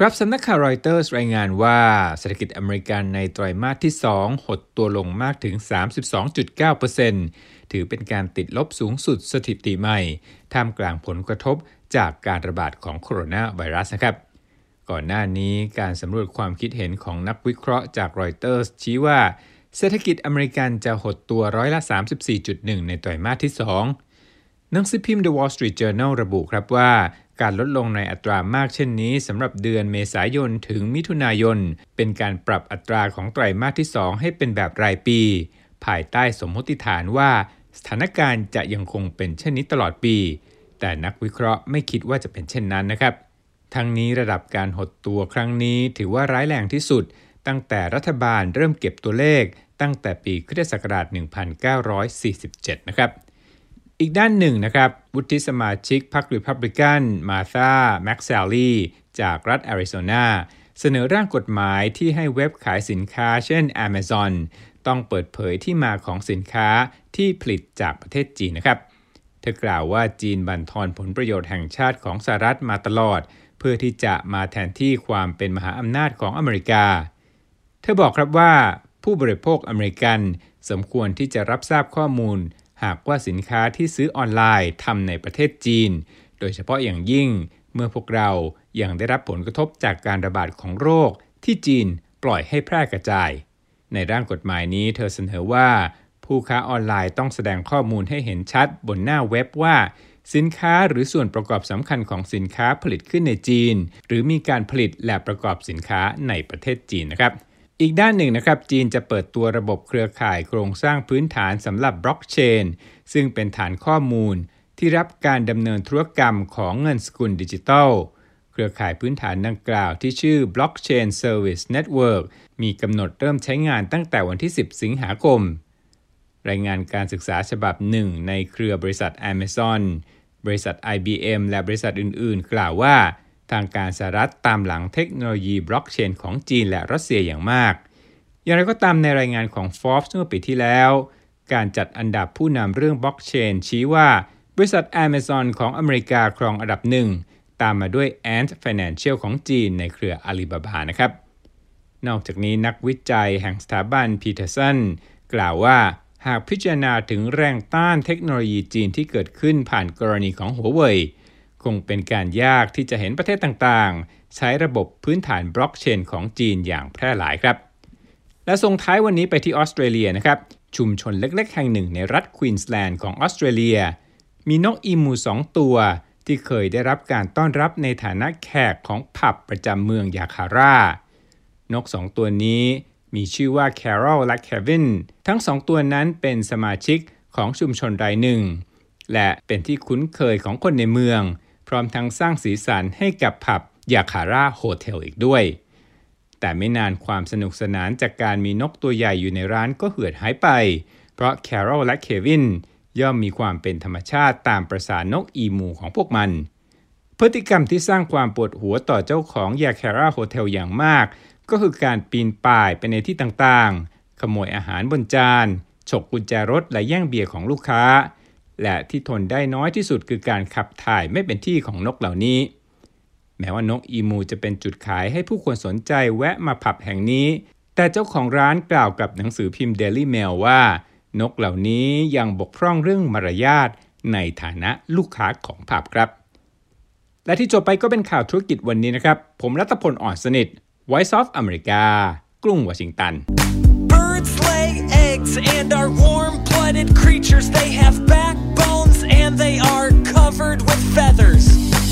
ครับสำนักข่าวรอยเตอร์สรายงานว่าเศรษฐกิจอเมริกันในไตรมาสที่ 2 หดตัวลงมากถึง 32.9%ถือเป็นการติดลบสูงสุดสถิติใหม่ ท่ามกลางผลกระทบจากการระบาดของโคโรนาไวรัสนะครับ ก่อนหน้านี้การสำรวจความคิดเห็นของนักวิเคราะห์จากรอยเตอร์สชี้ว่า เศรษฐกิจอเมริกันจะหดตัวร้อยละ 34.1 ในไตรมาสที่ 2 หนังสือพิมพ์ The Wall Street Journal ระบุครับว่า การลดลงในอัตรามากเช่นนี้สำหรับเดือนเมษายนถึงมิถุนายน เป็นการปรับอัตราของไตรมาสที่ 2 ให้เป็นแบบรายปี ภายใต้สมมติฐานว่า สถานการณ์จะยังคงเป็นเช่นนี้ตลอดปี แต่นักวิเคราะห์ไม่คิดว่าจะเป็นเช่นนั้นนะครับ ทั้งนี้ระดับการหดตัวครั้งนี้ถือว่าร้ายแรงที่สุด ตั้งแต่รัฐบาลเริ่มเก็บตัวเลข ตั้งแต่ปีคริสตศักราช1947 นะครับ อีกด้านหนึ่งนะครับ วุฒิสมาชิกพรรครีพับลิกัน มาธาแม็กซลลีจากรัฐแอริโซนาเสนอร่างกฎหมายที่ให้เว็บขายสินค้าเช่น Amazon ต้องเปิดเผยที่มาของสินค้าที่ผลิตจากประเทศจีนนะครับ เธอกล่าวว่าจีนบั่นทอนผลประโยชน์แห่งชาติของสหรัฐมาตลอด เพื่อที่จะมาแทนที่ความเป็นมหาอำนาจของอเมริกา เธอบอกครับว่าผู้บริโภคอเมริกันสมควรที่จะรับทราบข้อมูล หากว่าสินค้าที่ซื้อออนไลน์ทำในประเทศจีน โดยเฉพาะอย่างยิ่งเมื่อพวกเรายัางได้รับผลกระทบจากการระบาดของโรคที่จีนปล่อยให้แพร่กระจาย ในร่างกฎหมายนี้เธอเสนอว่า ผู้ค้าออนไลน์ต้องแสดงข้อมูลให้เห็นชัดบนหน้าเว็บว่า สินค้าหรือส่วนประกอบสำคัญของสินค้าผลิตขึ้นในจีน หรือมีการผลิตและประกอบสินค้าในประเทศจีนนะครับ อีกด้านหนึ่งนะครับจีนจะเปิดตัวระบบเครือข่ายโครงสร้างพื้นฐานสำหรับบล็อกเชน ซึ่งเป็นฐานข้อมูล ที่รับการดำเนินธุรกรรมของเงินสกุลดิจิทัล เครือข่ายพื้นฐานดังกล่าวที่ชื่อ Blockchain Service Network มีกำหนดเริ่มใช้งานตั้งแต่วันที่ 10 สิงหาคม รายงานการศึกษาฉบับหนึ่งในเครือบริษัท Amazon บริษัท IBM และบริษัทอื่น ๆ กล่าวว่า ทางการสหรัฐตามหลังเทคโนโลยีบล็อกเชนของจีนและรัสเซียอย่างมาก อย่างไรก็ตามในรายงานของ Forbes เมื่อปีที่แล้ว การจัดอันดับผู้นำเรื่องบล็อกเชนชี้ว่า บริษัท Amazon ของอเมริกาครองอันดับหนึ่ง ตามมาด้วย Ant Financial ของจีนในเครืออาลีบาบานะครับ นอกจากนี้นักวิจัยแห่งสถาบันพีเทอร์สันกล่าวว่าหากพิจารณาถึงแรงต้านเทคโนโลยีจีนที่เกิดขึ้นผ่านกรณีของหัวเว่ย คงเป็นการยากที่จะเห็นประเทศต่างๆ ใช้ระบบพื้นฐานบล็อกเชนของจีนอย่างแพร่หลายครับ และส่งท้ายวันนี้ไปที่ออสเตรเลียนะครับ ชุมชนเล็กๆ แห่งหนึ่งในรัฐควีนสแลนด์ของออสเตรเลีย มีนกอีมูสองตัว ที่เคยได้รับการต้อนรับในฐานะแขกของผับประจำเมืองยาคาร่านกสองตัวนี้มีชื่อว่าแคโรลและเควินทั้งสองตัวนั้นเป็นสมาชิกของชุมชนรายหนึ่ง และเป็นที่คุ้นเคยของคนในเมือง พร้อมทั้งสร้างสีสันให้กับผับยาคาร่าโฮเทลอีกด้วย แต่ไม่นานความสนุกสนานจากการมีนกตัวใหญ่อยู่ในร้านก็เหือดหายไป เพราะแคโรลและเควินย่อมมีความเป็นธรรมชาติตามประสานกอีมูของพวกมัน พฤติกรรมที่สร้างความปวดหัวต่อเจ้าของยาคาร่าโฮเทลอย่างมาก ก็คือการปีนป่ายไปในที่ต่างๆ ขโมยอาหารบนจาน ฉกกุญแจรถและแย่งเบียร์ของลูกค้า และที่ทนได้น้อยที่สุดคือการขับถ่ายไม่เป็นที่ของนกเหล่านี้ แม้ว่านกอีมูจะเป็นจุดขายให้ผู้คนสนใจแวะมาผับแห่งนี้ แต่เจ้าของร้านกล่าวกับหนังสือพิมพ์ Daily Mail ว่า นกเหล่านี้ยังบกพร่องเรื่องมารยาทในฐานะลูกค้าของผับครับ และที่จบไปก็เป็นข่าวธุรกิจวันนี้นะครับ ผมรัตพลอ่อนสนิท Voice of America กรุงวอชิงตัน birds lay eggs and are warm blooded creatures. They have backbones and they are covered with feathers.